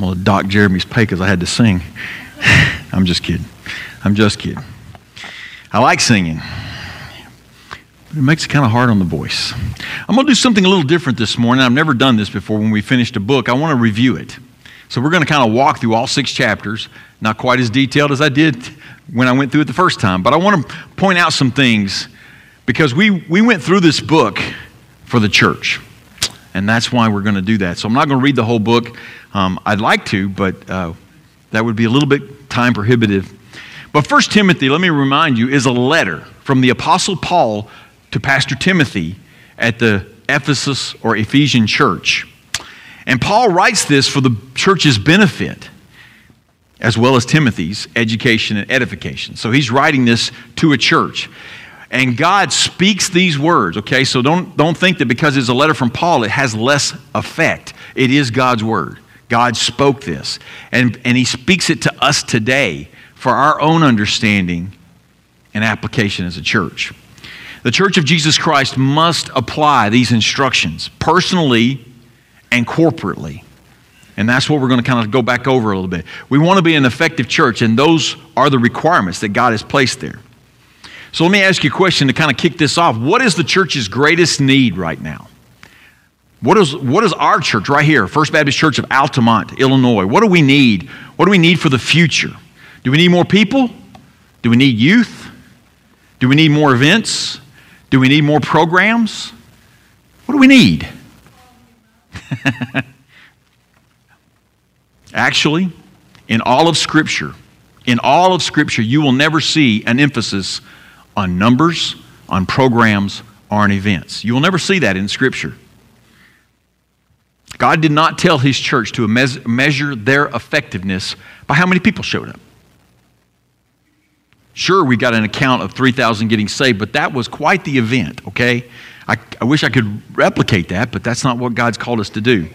I'm going to dock Jeremy's pay because I had to sing. I'm just kidding. I'm just kidding. I like singing, but it makes it kind of hard on the voice. I'm going to do something a little different this morning. I've never done this before. When we finished a book, I want to review it. So we're going to kind of walk through all six chapters, not quite as detailed as I did when I went through it the first time, but I want to point out some things because we, we went through this book for the church. And that's why we're going to do that. So I'm not going to read the whole book. Um, I'd like to, but uh, that would be a little bit time prohibitive. But First Timothy, let me remind you, is a letter from the Apostle Paul to Pastor Timothy at the Ephesus or Ephesian church. And Paul writes this for the church's benefit, as well as Timothy's education and edification. So he's writing this to a church. And God speaks these words, okay? So don't, don't think that because it's a letter from Paul, it has less effect. It is God's word. God spoke this. And, and he speaks it to us today for our own understanding and application as a church. The Church of Jesus Christ must apply these instructions personally and corporately. And that's what we're going to kind of go back over a little bit. We want to be an effective church, and those are the requirements that God has placed there. So let me ask you a question to kind of kick this off. What is the church's greatest need right now? What is, what is our church right here, First Baptist Church of Altamont, Illinois? What do we need? What do we need for the future? Do we need more people? Do we need youth? Do we need more events? Do we need more programs? What do we need? Actually, in all of Scripture, in all of Scripture, you will never see an emphasis on numbers, on programs, or on events. You will never see that in Scripture. God did not tell His church to measure their effectiveness by how many people showed up. Sure, we got an account of 3,000 getting saved, but that was quite the event, okay? I, I wish I could replicate that, but that's not what God's called us to do.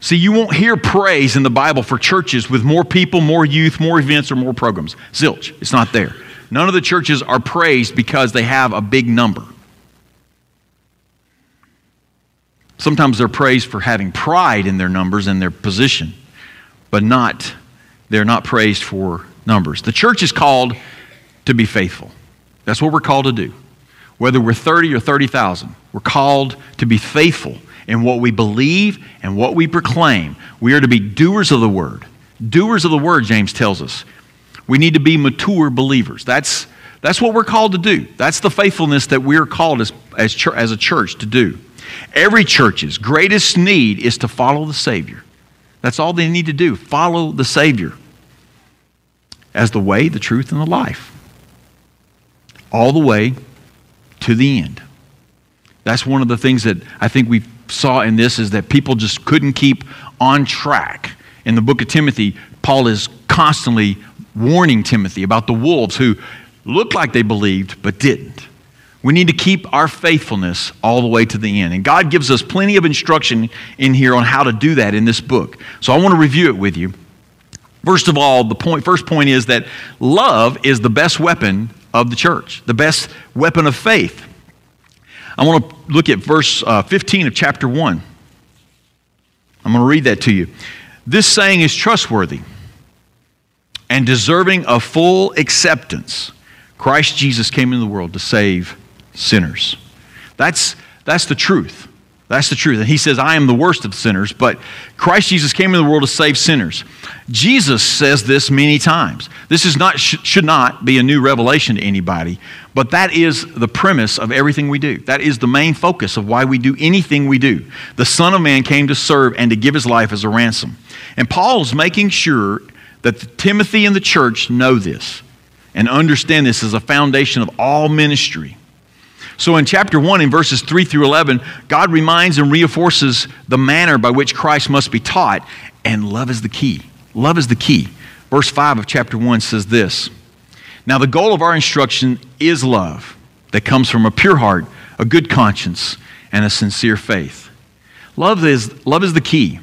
See, you won't hear praise in the Bible for churches with more people, more youth, more events, or more programs. Zilch. It's not there. None of the churches are praised because they have a big number. Sometimes they're praised for having pride in their numbers and their position, but not, they're not praised for numbers. The church is called to be faithful. That's what we're called to do. Whether we're 30 or 30,000, we're called to be faithful in what we believe and what we proclaim. We are to be doers of the word. Doers of the word, James tells us. We need to be mature believers. That's, that's what we're called to do. That's the faithfulness that we're called as, as, as a church to do. Every church's greatest need is to follow the Savior. That's all they need to do follow the Savior as the way, the truth, and the life. All the way to the end. That's one of the things that I think we saw in this is that people just couldn't keep on track. In the book of Timothy, Paul is constantly warning Timothy about the wolves who looked like they believed but didn't. We need to keep our faithfulness all the way to the end. And God gives us plenty of instruction in here on how to do that in this book. So I want to review it with you. First of all, the point, first point is that love is the best weapon of the church, the best weapon of faith. I want to look at verse uh, 15 of chapter 1. I'm going to read that to you. This saying is trustworthy and deserving of full acceptance. Christ Jesus came into the world to save sinners. That's, that's the truth. That's the truth. And he says, I am the worst of sinners, but Christ Jesus came into the world to save sinners. Jesus says this many times. This is not, should not be a new revelation to anybody, but that is the premise of everything we do. That is the main focus of why we do anything we do. The Son of Man came to serve and to give his life as a ransom. And Paul's making sure that Timothy and the church know this and understand this as a foundation of all ministry. So in chapter 1, in verses 3 through 11, God reminds and reinforces the manner by which Christ must be taught, and love is the key. Love is the key. Verse 5 of chapter 1 says this Now, the goal of our instruction is love that comes from a pure heart, a good conscience, and a sincere faith. Love is, love is the key.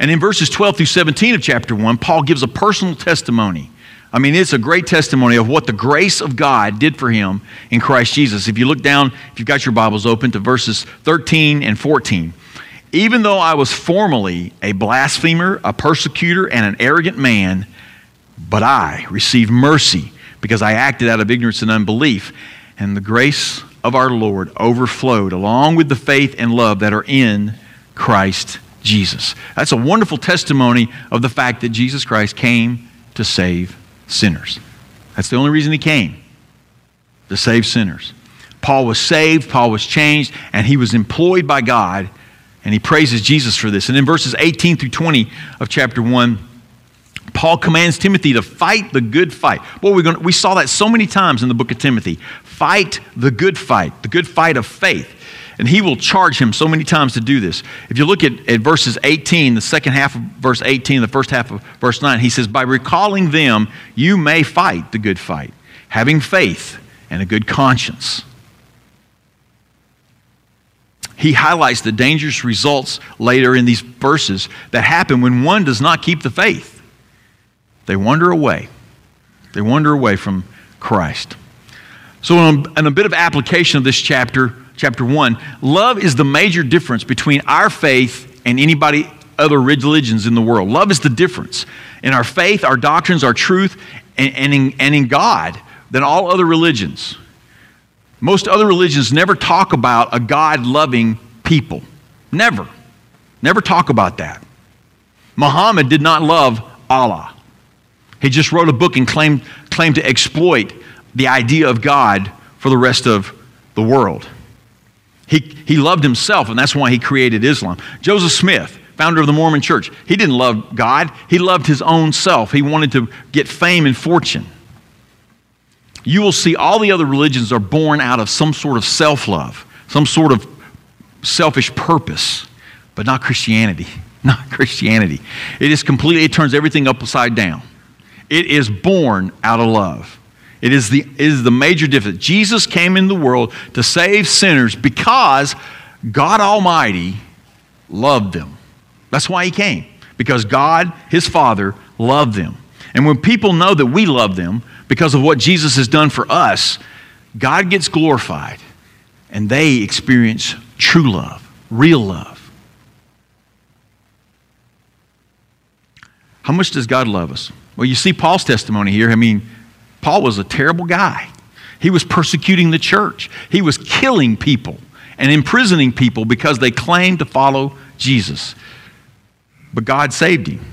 And in verses 12 through 17 of chapter 1, Paul gives a personal testimony I mean, it's a great testimony of what the grace of God did for him in Christ Jesus. If you look down, if you've got your Bibles open to verses 13 and 14, even though I was formerly a blasphemer, a persecutor, and an arrogant man, but I received mercy because I acted out of ignorance and unbelief, and the grace of our Lord overflowed along with the faith and love that are in Christ Jesus. That's a wonderful testimony of the fact that Jesus Christ came to save sinners. That's the only reason he came to save sinners. Paul was saved, Paul was changed, and he was employed by God, and he praises Jesus for this. And in verses 18 through 20 of chapter 1, Paul commands Timothy to fight the good fight. Boy, we're going we saw that so many times in the book of Timothy. Fight the good fight, the good fight of faith. And he will charge him so many times to do this. If you look at, at verses 18, the second half of verse 18, the first half of verse 9, he says, By recalling them, you may fight the good fight, having faith and a good conscience he highlights the dangerous results later in these verses that happen when one does not keep the faith. They wander away. They wander away from Christ. So, in a bit of application of this chapter, chapter 1, love is the major difference between our faith and anybody other religions in the world. Love is the difference in our faith, our doctrines, our truth, and, and, in, and in God than all other religions. Most other religions never talk about a God loving people. Never. Never talk about that. Muhammad did not love Allah. He just wrote a book and claimed, claimed to exploit the idea of God for the rest of the world. He, he loved himself, and that's why he created Islam. Joseph Smith, founder of the Mormon church, he didn't love God, he loved his own self. He wanted to get fame and fortune you will see all the other religions are born out of some sort of self love, some sort of selfish purpose, but not Christianity. Not Christianity. It is completely, it turns everything upside down. It is born out of love. It is the, it is the major difference. Jesus came in the world to save sinners because God Almighty loved them. That's why He came, because God, His Father, loved them. And when people know that we love them, because of what Jesus has done for us, God gets glorified and they experience true love, real love. How much does God love us? Well, you see Paul's testimony here. I mean, Paul was a terrible guy. He was persecuting the church, he was killing people and imprisoning people because they claimed to follow Jesus. But God saved him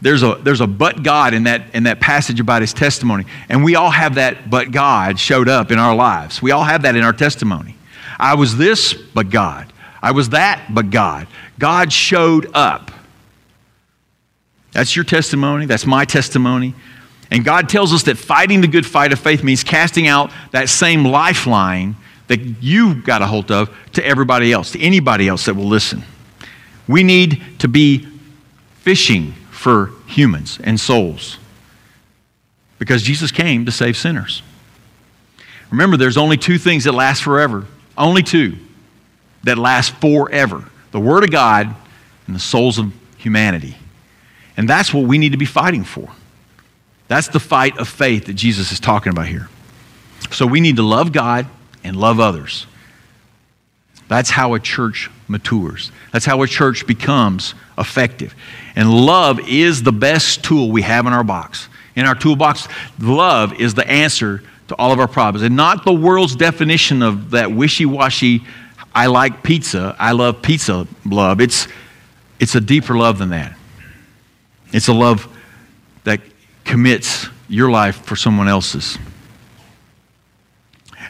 there's a, there's a but God in that, in that passage about his testimony. And we all have that but God showed up in our lives. We all have that in our testimony. I was this, but God. I was that, but God. God showed up. That's your testimony. That's my testimony. And God tells us that fighting the good fight of faith means casting out that same lifeline that you've got a hold of to everybody else, to anybody else that will listen. We need to be fishing for humans and souls because Jesus came to save sinners. Remember, there's only two things that last forever. Only two that last forever the Word of God and the souls of humanity. And that's what we need to be fighting for. That's the fight of faith that Jesus is talking about here. So we need to love God and love others. That's how a church matures. That's how a church becomes effective. And love is the best tool we have in our box. In our toolbox, love is the answer to all of our problems. And not the world's definition of that wishy washy, I like pizza, I love pizza love. It's, it's a deeper love than that. It's a love commits your life for someone else's.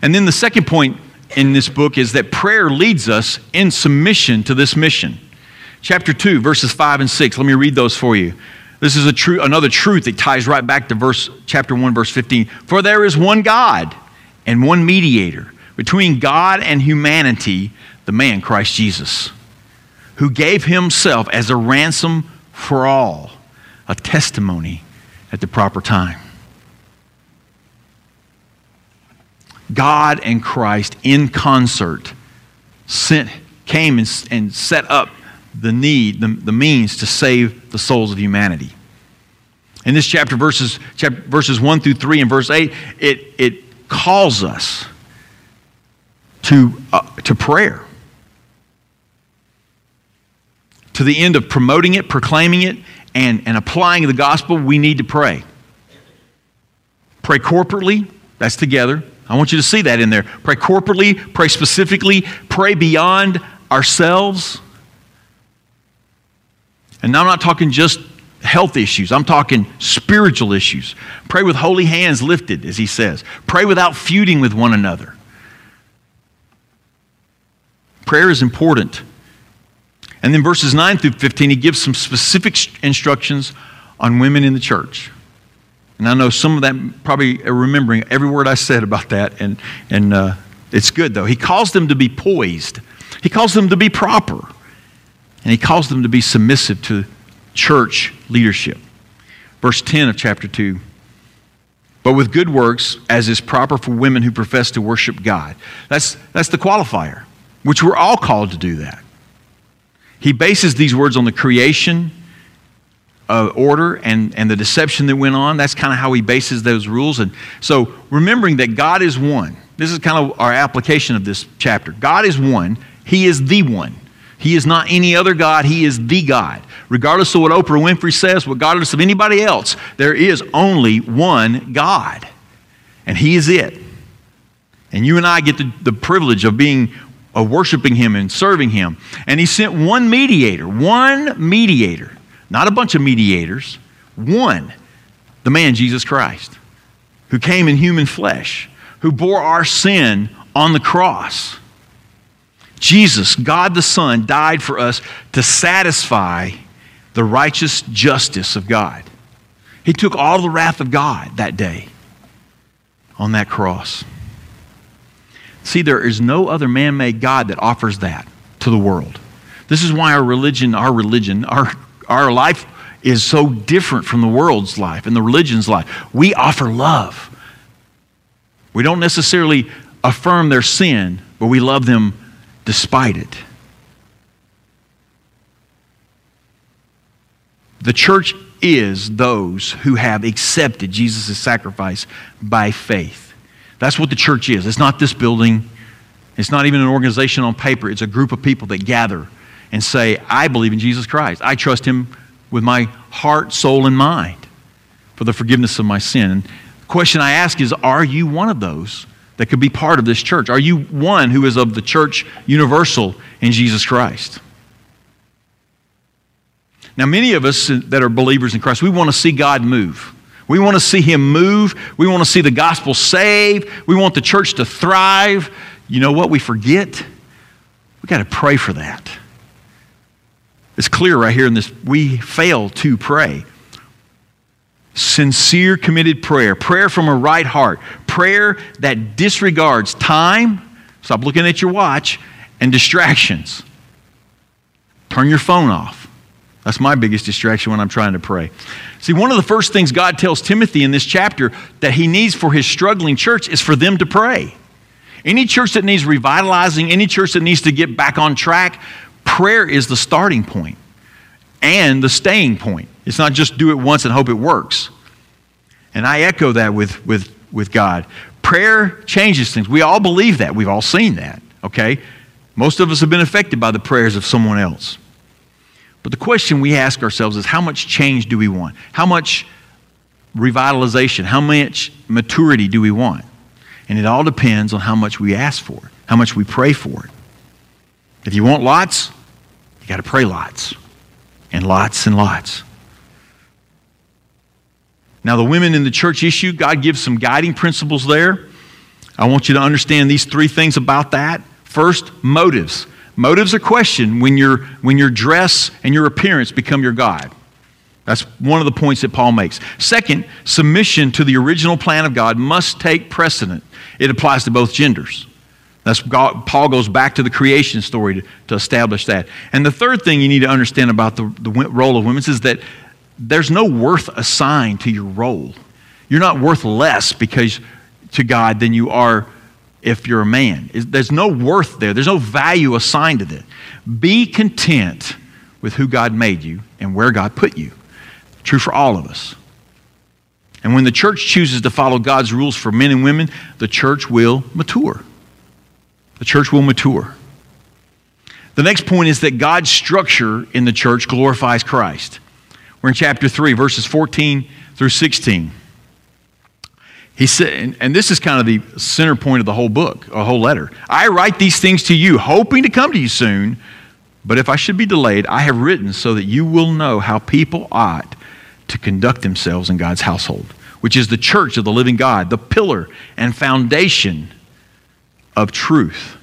And then the second point in this book is that prayer leads us in submission to this mission. Chapter 2, verses 5 and 6. Let me read those for you. This is a true, another truth that ties right back to verse, chapter 1, verse 15. For there is one God and one mediator between God and humanity, the man Christ Jesus, who gave himself as a ransom for all, a testimony at the proper time. God and Christ in concert sent, came and, and set up the need, the, the means to save the souls of humanity. In this chapter, verses, chapter, verses 1 through 3 and verse 8, it, it calls us to, uh, to prayer. to the end of promoting it, proclaiming it, and, and applying the gospel, we need to pray. Pray corporately, that's together. I want you to see that in there. Pray corporately, pray specifically, pray beyond ourselves. And I'm not talking just health issues, I'm talking spiritual issues. Pray with holy hands lifted, as he says. Pray without feuding with one another. Prayer is important. And then verses 9 through 15, he gives some specific instructions on women in the church. And I know some of that probably remembering every word I said about that, and, and uh, it's good though. He calls them to be poised, he calls them to be proper, and he calls them to be submissive to church leadership. Verse 10 of chapter 2. But with good works, as is proper for women who profess to worship God. That's, that's the qualifier, which we're all called to do that. He bases these words on the creation uh, order and, and the deception that went on. That's kind of how he bases those rules. And so remembering that God is one, this is kind of our application of this chapter. God is one, He is the one. He is not any other God, He is the God. Regardless of what Oprah Winfrey says, regardless of anybody else, there is only one God, and He is it. And you and I get the, the privilege of being of worshiping him and serving him. And he sent one mediator, one mediator not a bunch of mediators, one, the man Jesus Christ, who came in human flesh, who bore our sin on the cross. Jesus, God the Son, died for us to satisfy the righteous justice of God. He took all the wrath of God that day on that cross. See, there is no other man made God that offers that to the world. This is why our religion, our religion, our our life is so different from the world's life and the religion's life. We offer love. We don't necessarily affirm their sin, but we love them despite it. The church is those who have accepted Jesus' sacrifice by faith. That's what the church is. It's not this building, it's not even an organization on paper, it's a group of people that gather and say, I believe in Jesus Christ. I trust him with my heart, soul, and mind for the forgiveness of my sin. And the question I ask is Are you one of those that could be part of this church? Are you one who is of the church universal in Jesus Christ? Now, many of us that are believers in Christ, we want to see God move. We want to see Him move. We want to see the gospel saved. We want the church to thrive. You know what we forget? We got to pray for that. It's clear right here in this. We fail to pray. Sincere, committed prayer, prayer from a right heart, prayer that disregards time, stop looking at your watch, and distractions. Turn your phone off. That's my biggest distraction when I'm trying to pray. See, one of the first things God tells Timothy in this chapter that he needs for his struggling church is for them to pray. Any church that needs revitalizing, any church that needs to get back on track, prayer is the starting point and the staying point. It's not just do it once and hope it works. And I echo that with, with, with God. Prayer changes things. We all believe that. We've all seen that, okay? Most of us have been affected by the prayers of someone else. But the question we ask ourselves is how much change do we want? How much revitalization? How much maturity do we want? And it all depends on how much we ask for how much we pray for it. If you want lots, you got to pray lots and lots and lots. Now, the women in the church issue, God gives some guiding principles there. I want you to understand these three things about that. First, motives. Motives are questioned when, your when your dress and your appearance become your God. That's one of the points that Paul makes. Second, submission to the original plan of God must take precedent. It applies to both genders. That's God, Paul goes back to the creation story to, to, establish that. And the third thing you need to understand about the, the role of women is that there's no worth assigned to your role. You're not worth less because to God than you are if you're a man. There's no worth there. There's no value assigned to that. Be content with who God made you and where God put you. True for all of us. And when the church chooses to follow God's rules for men and women, the church will mature the church will mature. The next point is that God's structure in the church glorifies Christ. We're in chapter 3, verses 14 through 16. He said, and this is kind of the center point of the whole book, a whole letter. I write these things to you, hoping to come to you soon, but if I should be delayed, I have written so that you will know how people ought to conduct themselves in God's household, which is the church of the living God, the pillar and foundation of truth.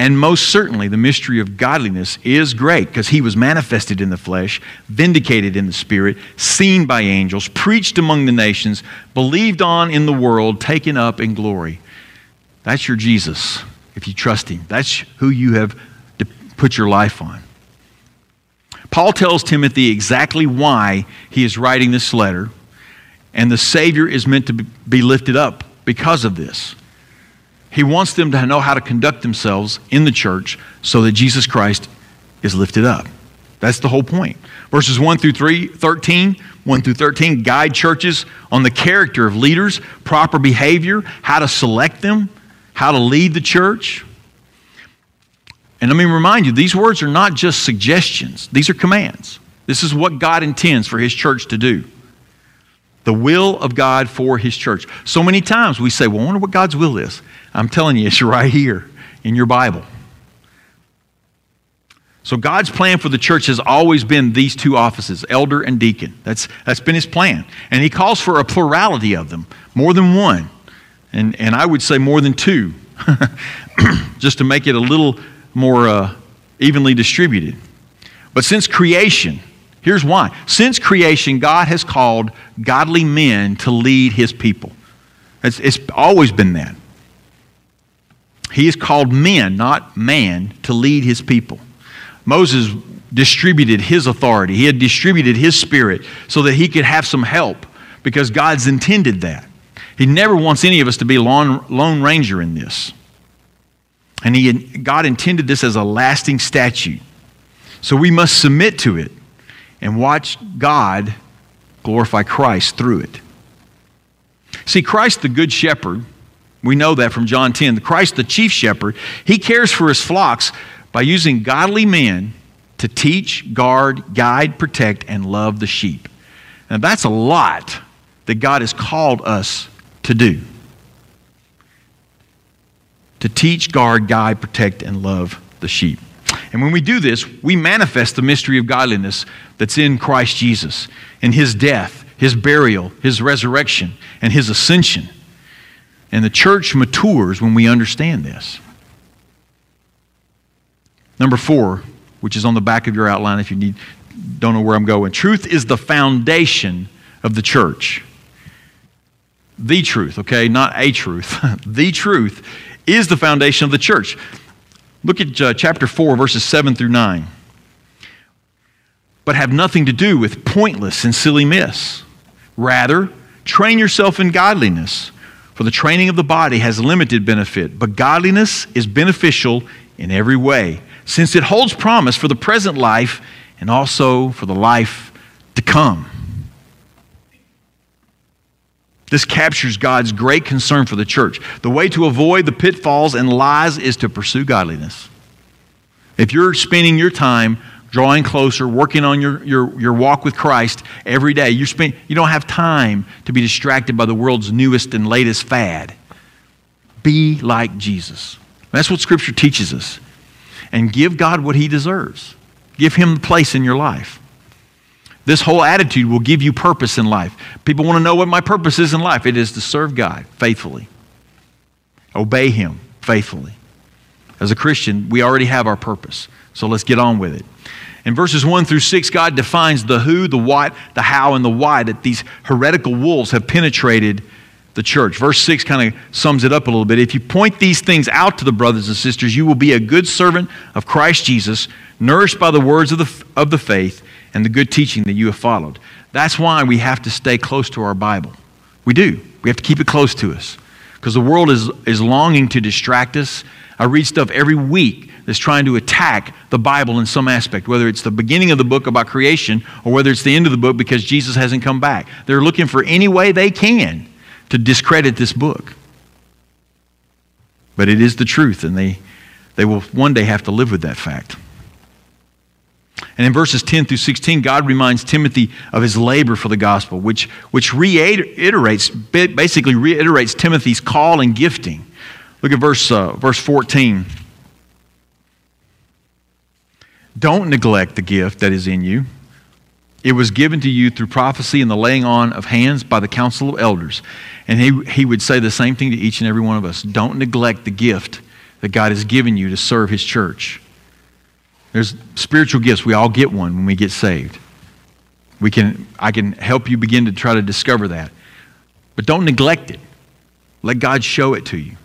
And most certainly, the mystery of godliness is great because he was manifested in the flesh, vindicated in the spirit, seen by angels, preached among the nations, believed on in the world, taken up in glory. That's your Jesus if you trust him. That's who you have put your life on. Paul tells Timothy exactly why he is writing this letter, and the Savior is meant to be lifted up because of this. He wants them to know how to conduct themselves in the church so that Jesus Christ is lifted up. That's the whole point. Verses 1 through 3, 13, 1 through 13 guide churches on the character of leaders, proper behavior, how to select them, how to lead the church. And let me remind you, these words are not just suggestions, these are commands. This is what God intends for His church to do the will of God for His church. So many times we say, Well, I wonder what God's will is. I'm telling you, it's right here in your Bible. So God's plan for the church has always been these two offices, elder and deacon. That's, that's been his plan. And he calls for a plurality of them, more than one. And, and I would say more than two, just to make it a little more uh, evenly distributed. But since creation, Here's why. Since creation, God has called godly men to lead his people. It's, it's, always been that. He has called men, not man, to lead his people. Moses distributed his authority, he had distributed his spirit so that he could have some help because God's intended that. He never wants any of us to be lone, lone ranger in this. And he, God intended this as a lasting statute. So we must submit to it and watch God glorify Christ through it. See, Christ, the Good Shepherd, we know that from John 10. The Christ, the chief shepherd, he cares for his flocks by using godly men to teach, guard, guide, protect, and love the sheep. Now, that's a lot that God has called us to do to teach, guard, guide, protect, and love the sheep. And when we do this, we manifest the mystery of godliness that's in Christ Jesus, in his death, his burial, his resurrection, and his ascension. And the church matures when we understand this. Number four, which is on the back of your outline if you need, don't know where I'm going. Truth is the foundation of the church. The truth, okay? Not a truth. the truth is the foundation of the church. Look at uh, chapter 4, verses 7 through 9. But have nothing to do with pointless and silly myths. Rather, train yourself in godliness. For the training of the body has limited benefit, but godliness is beneficial in every way, since it holds promise for the present life and also for the life to come. This captures God's great concern for the church. The way to avoid the pitfalls and lies is to pursue godliness. If you're spending your time drawing closer, working on your, your, your walk with Christ every day, you, spend, you don't have time to be distracted by the world's newest and latest fad. Be like Jesus. That's what Scripture teaches us. And give God what He deserves, give Him the place in your life. This whole attitude will give you purpose in life. People want to know what my purpose is in life. It is to serve God faithfully, obey Him faithfully. As a Christian, we already have our purpose. So let's get on with it. In verses 1 through 6, God defines the who, the what, the how, and the why that these heretical wolves have penetrated the church. Verse 6 kind of sums it up a little bit. If you point these things out to the brothers and sisters, you will be a good servant of Christ Jesus, nourished by the words of the, of the faith and the good teaching that you have followed. That's why we have to stay close to our Bible. We do. We have to keep it close to us because the world is, is longing to distract us. I read stuff every week that's trying to attack the Bible in some aspect, whether it's the beginning of the book about creation or whether it's the end of the book because Jesus hasn't come back. They're looking for any way they can to discredit this book. But it is the truth, and they, they will one day have to live with that fact. And in verses 10 through 16, God reminds Timothy of his labor for the gospel, which, which reiterates, basically reiterates Timothy's call and gifting. Look at verse, uh, verse 14. Don't neglect the gift that is in you. It was given to you through prophecy and the laying on of hands by the council of elders. And he, he would say the same thing to each and every one of us. Don't neglect the gift that God has given you to serve his church. There's spiritual gifts. We all get one when we get saved. We can, I can help you begin to try to discover that. But don't neglect it. Let God show it to you.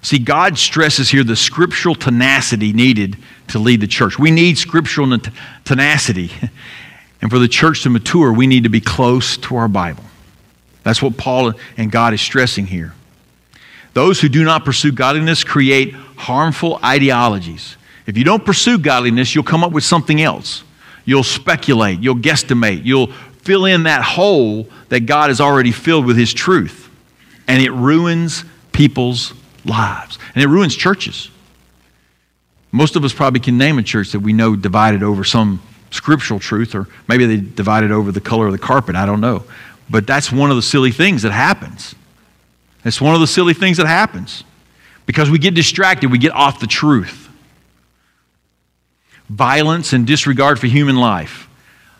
See, God stresses here the scriptural tenacity needed to lead the church. We need scriptural tenacity. And for the church to mature, we need to be close to our Bible. That's what Paul and God is stressing here. Those who do not pursue godliness create harmful ideologies. If you don't pursue godliness, you'll come up with something else. You'll speculate, you'll guesstimate, you'll fill in that hole that God has already filled with His truth. And it ruins people's lives. And it ruins churches. Most of us probably can name a church that we know divided over some scriptural truth, or maybe they divided over the color of the carpet. I don't know. But that's one of the silly things that happens. It's one of the silly things that happens because we get distracted, we get off the truth. Violence and disregard for human life.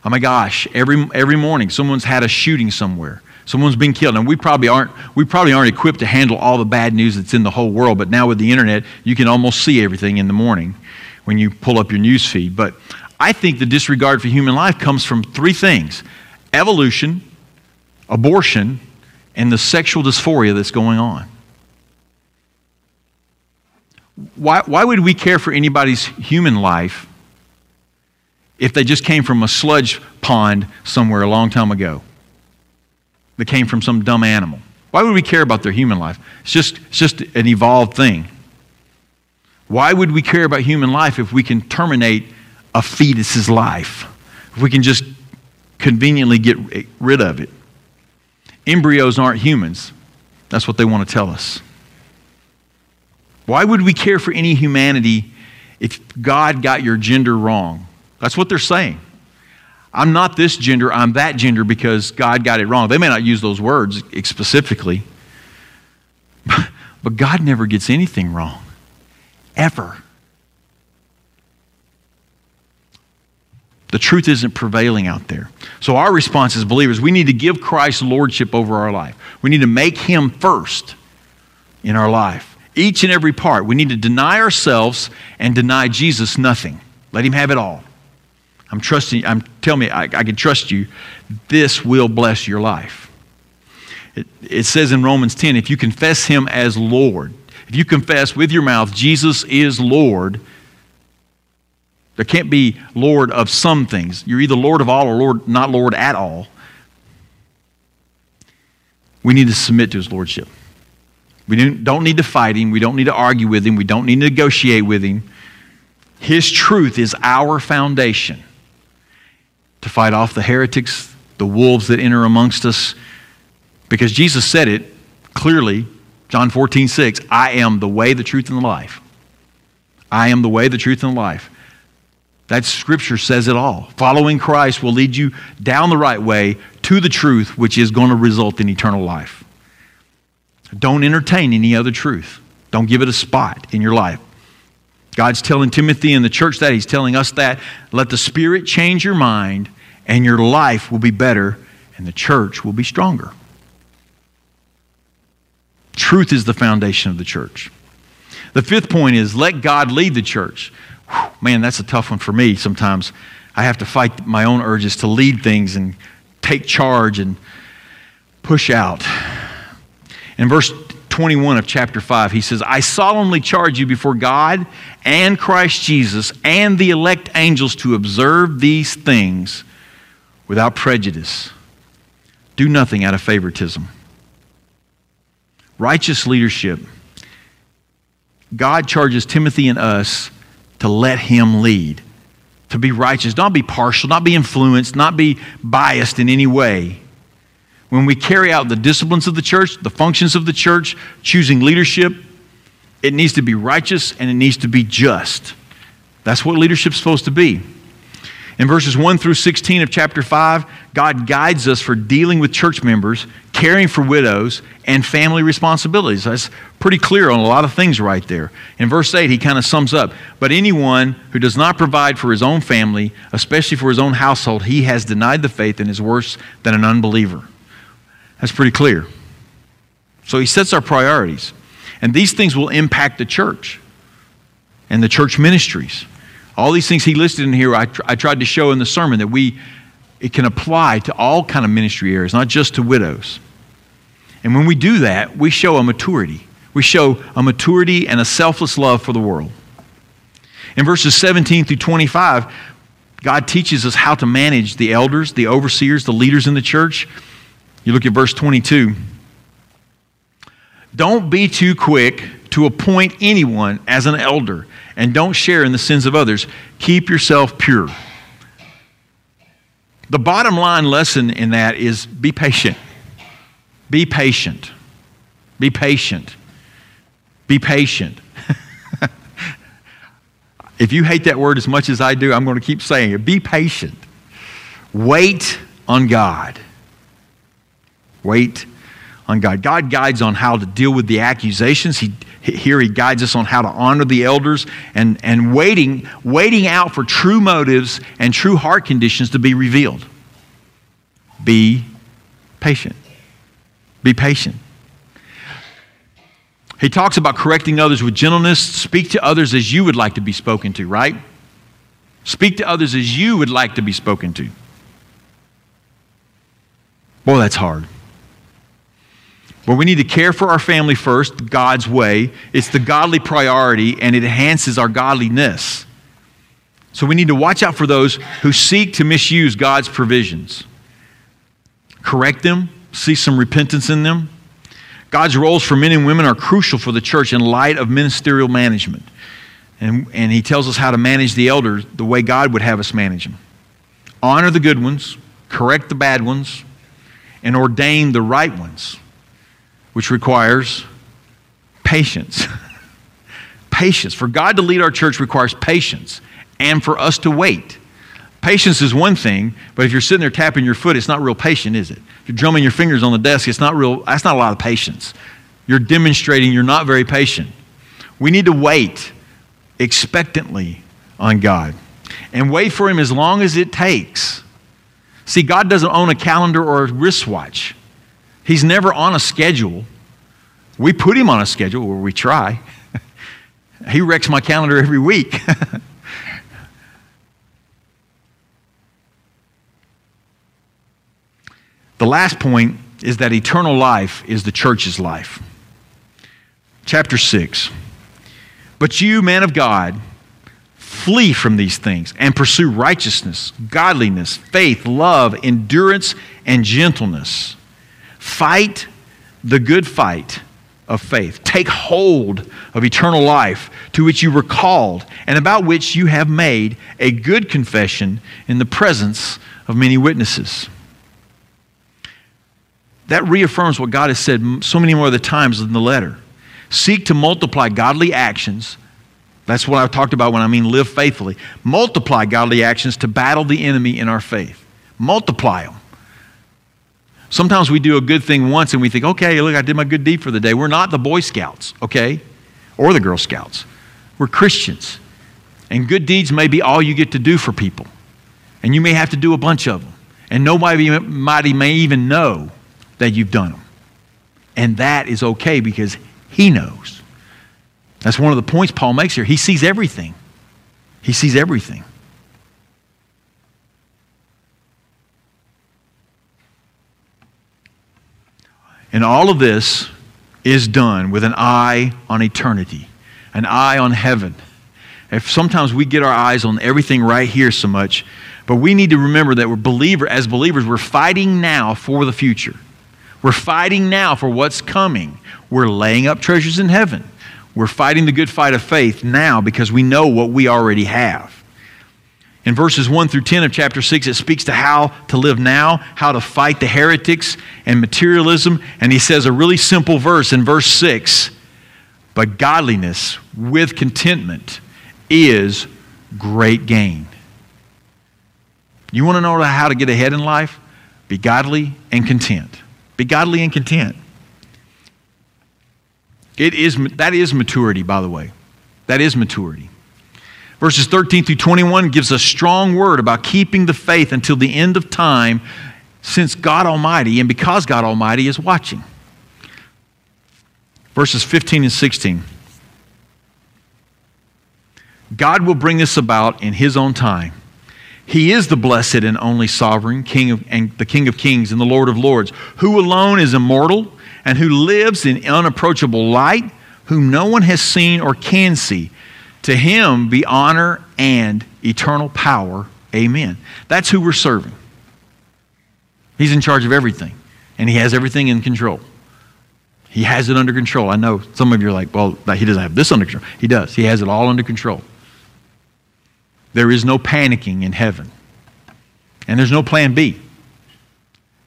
Oh my gosh, every, every morning someone's had a shooting somewhere. Someone's been killed. And we probably aren't we probably aren't equipped to handle all the bad news that's in the whole world, but now with the internet, you can almost see everything in the morning when you pull up your news feed. But I think the disregard for human life comes from three things evolution, abortion, and the sexual dysphoria that's going on. Why, why would we care for anybody's human life if they just came from a sludge pond somewhere a long time ago? That came from some dumb animal. Why would we care about their human life? It's just, it's just an evolved thing. Why would we care about human life if we can terminate a fetus's life? If we can just conveniently get rid of it? embryos aren't humans. That's what they want to tell us. Why would we care for any humanity if God got your gender wrong? That's what they're saying. I'm not this gender, I'm that gender because God got it wrong. They may not use those words specifically, but God never gets anything wrong, ever. The truth isn't prevailing out there. So, our response as believers, we need to give Christ lordship over our life. We need to make him first in our life. Each and every part. We need to deny ourselves and deny Jesus nothing. Let him have it all. I'm trusting, I'm telling me, I, I can trust you. This will bless your life. It, it says in Romans 10 if you confess him as Lord, if you confess with your mouth Jesus is Lord, there can't be Lord of some things. You're either Lord of all or Lord, not Lord at all. We need to submit to his lordship. We don't need to fight him. We don't need to argue with him. We don't need to negotiate with him. His truth is our foundation to fight off the heretics, the wolves that enter amongst us. Because Jesus said it clearly, John 14, 6, I am the way, the truth, and the life. I am the way, the truth, and the life. That scripture says it all. Following Christ will lead you down the right way to the truth, which is going to result in eternal life. Don't entertain any other truth. Don't give it a spot in your life. God's telling Timothy and the church that. He's telling us that. Let the Spirit change your mind, and your life will be better, and the church will be stronger. Truth is the foundation of the church. The fifth point is let God lead the church man, that's a tough one for me sometimes. I have to fight my own urges to lead things and take charge and push out. In verse 21 of chapter 5, he says, I solemnly charge you before God and Christ Jesus and the elect angels to observe these things without prejudice. Do nothing out of favoritism. Righteous leadership. God charges Timothy and us to let Him lead, to be righteous, not be partial, not be influenced, not be biased in any way. When we carry out the disciplines of the church, the functions of the church, choosing leadership, it needs to be righteous and it needs to be just. That's what leadership's supposed to be. In verses 1 through 16 of chapter 5, God guides us for dealing with church members, caring for widows, and family responsibilities. That's pretty clear on a lot of things right there. In verse 8, he kind of sums up But anyone who does not provide for his own family, especially for his own household, he has denied the faith and is worse than an unbeliever. That's pretty clear. So he sets our priorities. And these things will impact the church and the church ministries. All these things he listed in here, I, tr- I tried to show in the sermon that we, it can apply to all kind of ministry areas, not just to widows. And when we do that, we show a maturity. We show a maturity and a selfless love for the world. In verses 17 through 25, God teaches us how to manage the elders, the overseers, the leaders in the church. You look at verse 22. Don't be too quick to appoint anyone as an elder and don't share in the sins of others. Keep yourself pure. The bottom line lesson in that is be patient. Be patient. Be patient. Be patient. if you hate that word as much as I do, I'm going to keep saying it. Be patient. Wait on God. Wait on God. God guides on how to deal with the accusations. He here he guides us on how to honor the elders and, and waiting, waiting out for true motives and true heart conditions to be revealed. Be patient. Be patient. He talks about correcting others with gentleness. Speak to others as you would like to be spoken to, right? Speak to others as you would like to be spoken to. Boy, that's hard. But we need to care for our family first, God's way. It's the godly priority and it enhances our godliness. So we need to watch out for those who seek to misuse God's provisions. Correct them, see some repentance in them. God's roles for men and women are crucial for the church in light of ministerial management. And, and he tells us how to manage the elders the way God would have us manage them. Honor the good ones, correct the bad ones, and ordain the right ones which requires patience. patience. For God to lead our church requires patience and for us to wait. Patience is one thing, but if you're sitting there tapping your foot, it's not real patient, is it? If you're drumming your fingers on the desk, it's not real, that's not a lot of patience. You're demonstrating you're not very patient. We need to wait expectantly on God and wait for Him as long as it takes. See, God doesn't own a calendar or a wristwatch. He's never on a schedule. We put him on a schedule where we try. he wrecks my calendar every week. the last point is that eternal life is the church's life. Chapter 6. But you, man of God, flee from these things and pursue righteousness, godliness, faith, love, endurance, and gentleness. Fight the good fight of faith. Take hold of eternal life to which you were called and about which you have made a good confession in the presence of many witnesses. That reaffirms what God has said so many more times in the letter. Seek to multiply godly actions. That's what I've talked about when I mean live faithfully. Multiply godly actions to battle the enemy in our faith. Multiply them. Sometimes we do a good thing once and we think, okay, look, I did my good deed for the day. We're not the Boy Scouts, okay? Or the Girl Scouts. We're Christians. And good deeds may be all you get to do for people. And you may have to do a bunch of them. And nobody might, may even know that you've done them. And that is okay because He knows. That's one of the points Paul makes here. He sees everything. He sees everything. And all of this is done with an eye on eternity, an eye on heaven. If sometimes we get our eyes on everything right here so much, but we need to remember that we're believer as believers, we're fighting now for the future. We're fighting now for what's coming. We're laying up treasures in heaven. We're fighting the good fight of faith now because we know what we already have. In verses 1 through 10 of chapter 6, it speaks to how to live now, how to fight the heretics and materialism. And he says a really simple verse in verse 6 But godliness with contentment is great gain. You want to know how to get ahead in life? Be godly and content. Be godly and content. It is, that is maturity, by the way. That is maturity. Verses 13 through 21 gives a strong word about keeping the faith until the end of time, since God Almighty and because God Almighty is watching. Verses 15 and 16. God will bring this about in His own time. He is the blessed and only sovereign, King of, and the King of kings and the Lord of lords, who alone is immortal and who lives in unapproachable light, whom no one has seen or can see. To him be honor and eternal power. Amen. That's who we're serving. He's in charge of everything, and he has everything in control. He has it under control. I know some of you are like, well, he doesn't have this under control. He does. He has it all under control. There is no panicking in heaven, and there's no plan B.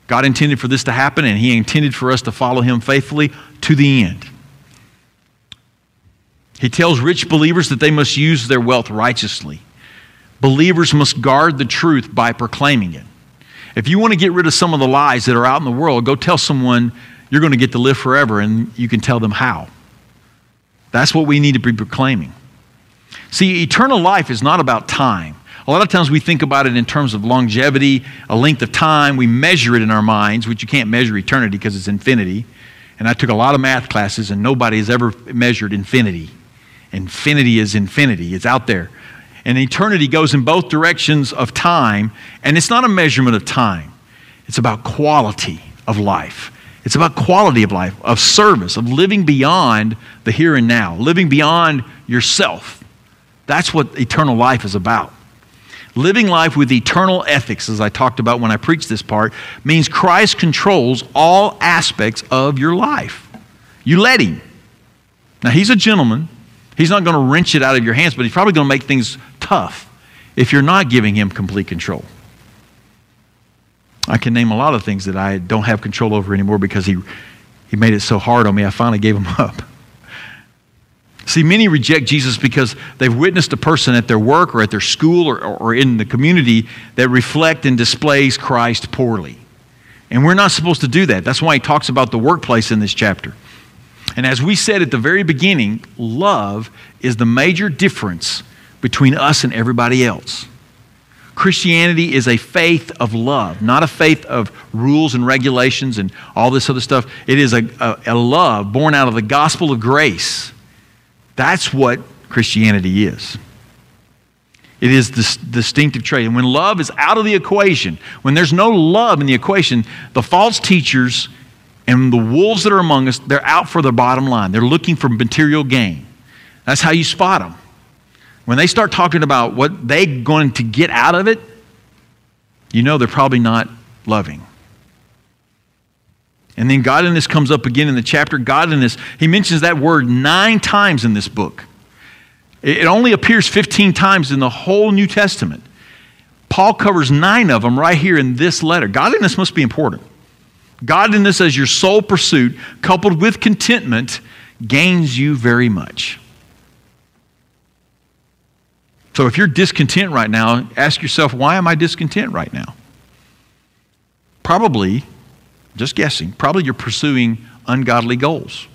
God intended for this to happen, and He intended for us to follow Him faithfully to the end. He tells rich believers that they must use their wealth righteously. Believers must guard the truth by proclaiming it. If you want to get rid of some of the lies that are out in the world, go tell someone you're going to get to live forever, and you can tell them how. That's what we need to be proclaiming. See, eternal life is not about time. A lot of times we think about it in terms of longevity, a length of time. We measure it in our minds, which you can't measure eternity because it's infinity. And I took a lot of math classes, and nobody has ever measured infinity. Infinity is infinity, it's out there. And eternity goes in both directions of time, and it's not a measurement of time, it's about quality of life. It's about quality of life, of service, of living beyond the here and now, living beyond yourself. That's what eternal life is about. Living life with eternal ethics, as I talked about when I preached this part, means Christ controls all aspects of your life. You let Him. Now, He's a gentleman. He's not going to wrench it out of your hands, but He's probably going to make things tough if you're not giving Him complete control. I can name a lot of things that I don't have control over anymore because He, he made it so hard on me, I finally gave Him up. See, many reject Jesus because they've witnessed a person at their work or at their school or, or in the community that reflect and displays Christ poorly. And we're not supposed to do that. That's why he talks about the workplace in this chapter. And as we said at the very beginning, love is the major difference between us and everybody else. Christianity is a faith of love, not a faith of rules and regulations and all this other stuff. It is a, a, a love born out of the gospel of grace that's what Christianity is. It is this distinctive trait. And when love is out of the equation, when there's no love in the equation, the false teachers and the wolves that are among us, they're out for the bottom line. They're looking for material gain. That's how you spot them. When they start talking about what they're going to get out of it, you know they're probably not loving. And then godliness comes up again in the chapter. Godliness, he mentions that word nine times in this book. It only appears 15 times in the whole New Testament. Paul covers nine of them right here in this letter. Godliness must be important. Godliness as your sole pursuit, coupled with contentment, gains you very much. So if you're discontent right now, ask yourself, why am I discontent right now? Probably just guessing, probably you're pursuing ungodly goals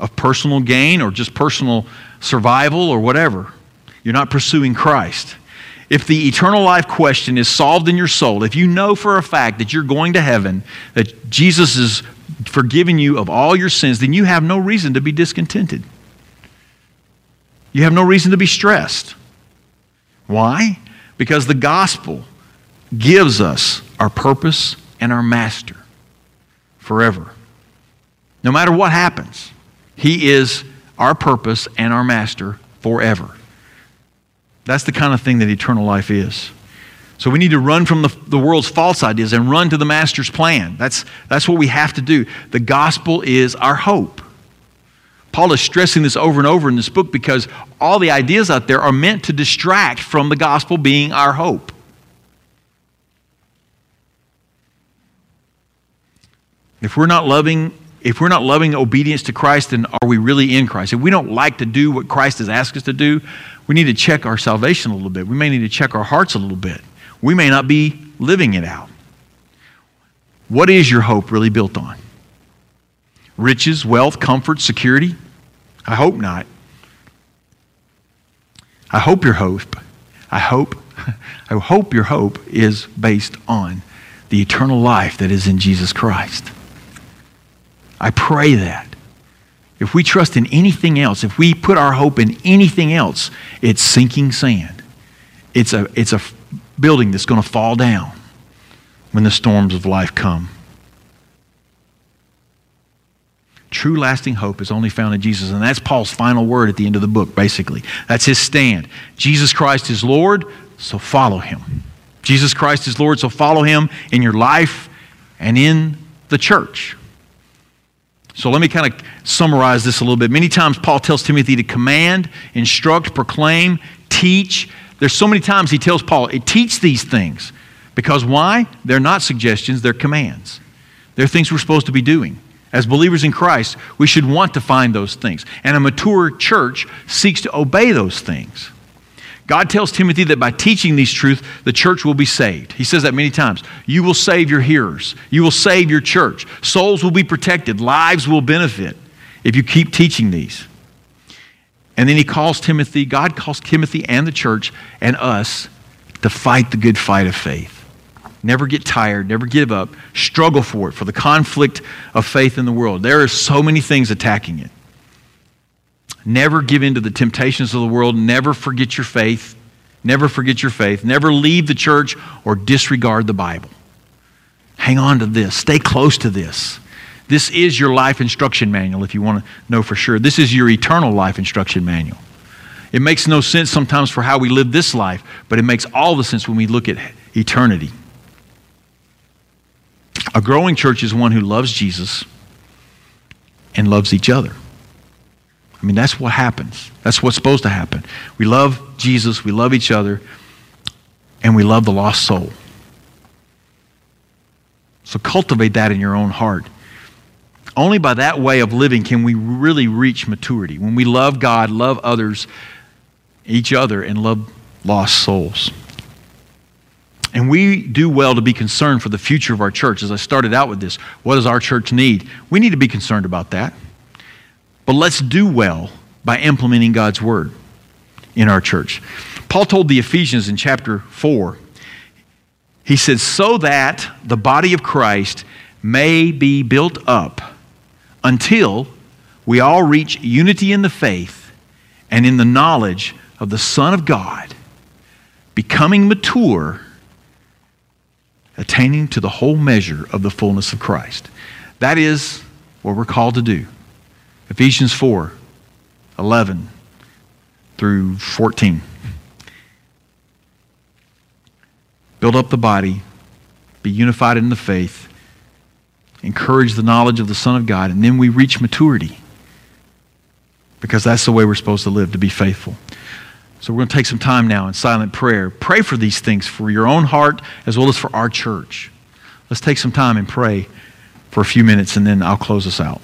of personal gain or just personal survival or whatever. You're not pursuing Christ. If the eternal life question is solved in your soul, if you know for a fact that you're going to heaven, that Jesus is forgiving you of all your sins, then you have no reason to be discontented. You have no reason to be stressed. Why? Because the gospel gives us our purpose and our master forever. No matter what happens, He is our purpose and our master forever. That's the kind of thing that eternal life is. So we need to run from the, the world's false ideas and run to the master's plan. That's, that's what we have to do. The gospel is our hope. Paul is stressing this over and over in this book because all the ideas out there are meant to distract from the gospel being our hope. If we're not loving, if we're not loving obedience to Christ, then are we really in Christ? If we don't like to do what Christ has asked us to do, we need to check our salvation a little bit. We may need to check our hearts a little bit. we may not be living it out. What is your hope really built on? Riches, wealth, comfort, security? I hope not. I hope your hope, I hope, I hope your hope is based on the eternal life that is in Jesus Christ. I pray that. If we trust in anything else, if we put our hope in anything else, it's sinking sand. It's a, it's a building that's going to fall down when the storms of life come. True lasting hope is only found in Jesus. And that's Paul's final word at the end of the book, basically. That's his stand. Jesus Christ is Lord, so follow him. Jesus Christ is Lord, so follow him in your life and in the church. So let me kind of summarize this a little bit. Many times Paul tells Timothy to command, instruct, proclaim, teach. There's so many times he tells Paul, teach these things. Because why? They're not suggestions, they're commands. They're things we're supposed to be doing. As believers in Christ, we should want to find those things. And a mature church seeks to obey those things. God tells Timothy that by teaching these truths, the church will be saved. He says that many times. You will save your hearers, you will save your church. Souls will be protected, lives will benefit if you keep teaching these. And then he calls Timothy, God calls Timothy and the church and us to fight the good fight of faith. Never get tired, never give up. Struggle for it, for the conflict of faith in the world. There are so many things attacking it. Never give in to the temptations of the world. Never forget your faith. Never forget your faith. Never leave the church or disregard the Bible. Hang on to this. Stay close to this. This is your life instruction manual, if you want to know for sure. This is your eternal life instruction manual. It makes no sense sometimes for how we live this life, but it makes all the sense when we look at eternity. A growing church is one who loves Jesus and loves each other. I mean, that's what happens. That's what's supposed to happen. We love Jesus, we love each other, and we love the lost soul. So cultivate that in your own heart. Only by that way of living can we really reach maturity. When we love God, love others, each other, and love lost souls. And we do well to be concerned for the future of our church. As I started out with this, what does our church need? We need to be concerned about that. But let's do well by implementing God's word in our church. Paul told the Ephesians in chapter 4, he said, so that the body of Christ may be built up until we all reach unity in the faith and in the knowledge of the Son of God, becoming mature attaining to the whole measure of the fullness of Christ. That is what we're called to do. Ephesians 4 11 through 14. Build up the body, be unified in the faith, encourage the knowledge of the Son of God, and then we reach maturity. Because that's the way we're supposed to live, to be faithful. So we're going to take some time now in silent prayer. Pray for these things for your own heart as well as for our church. Let's take some time and pray for a few minutes and then I'll close us out.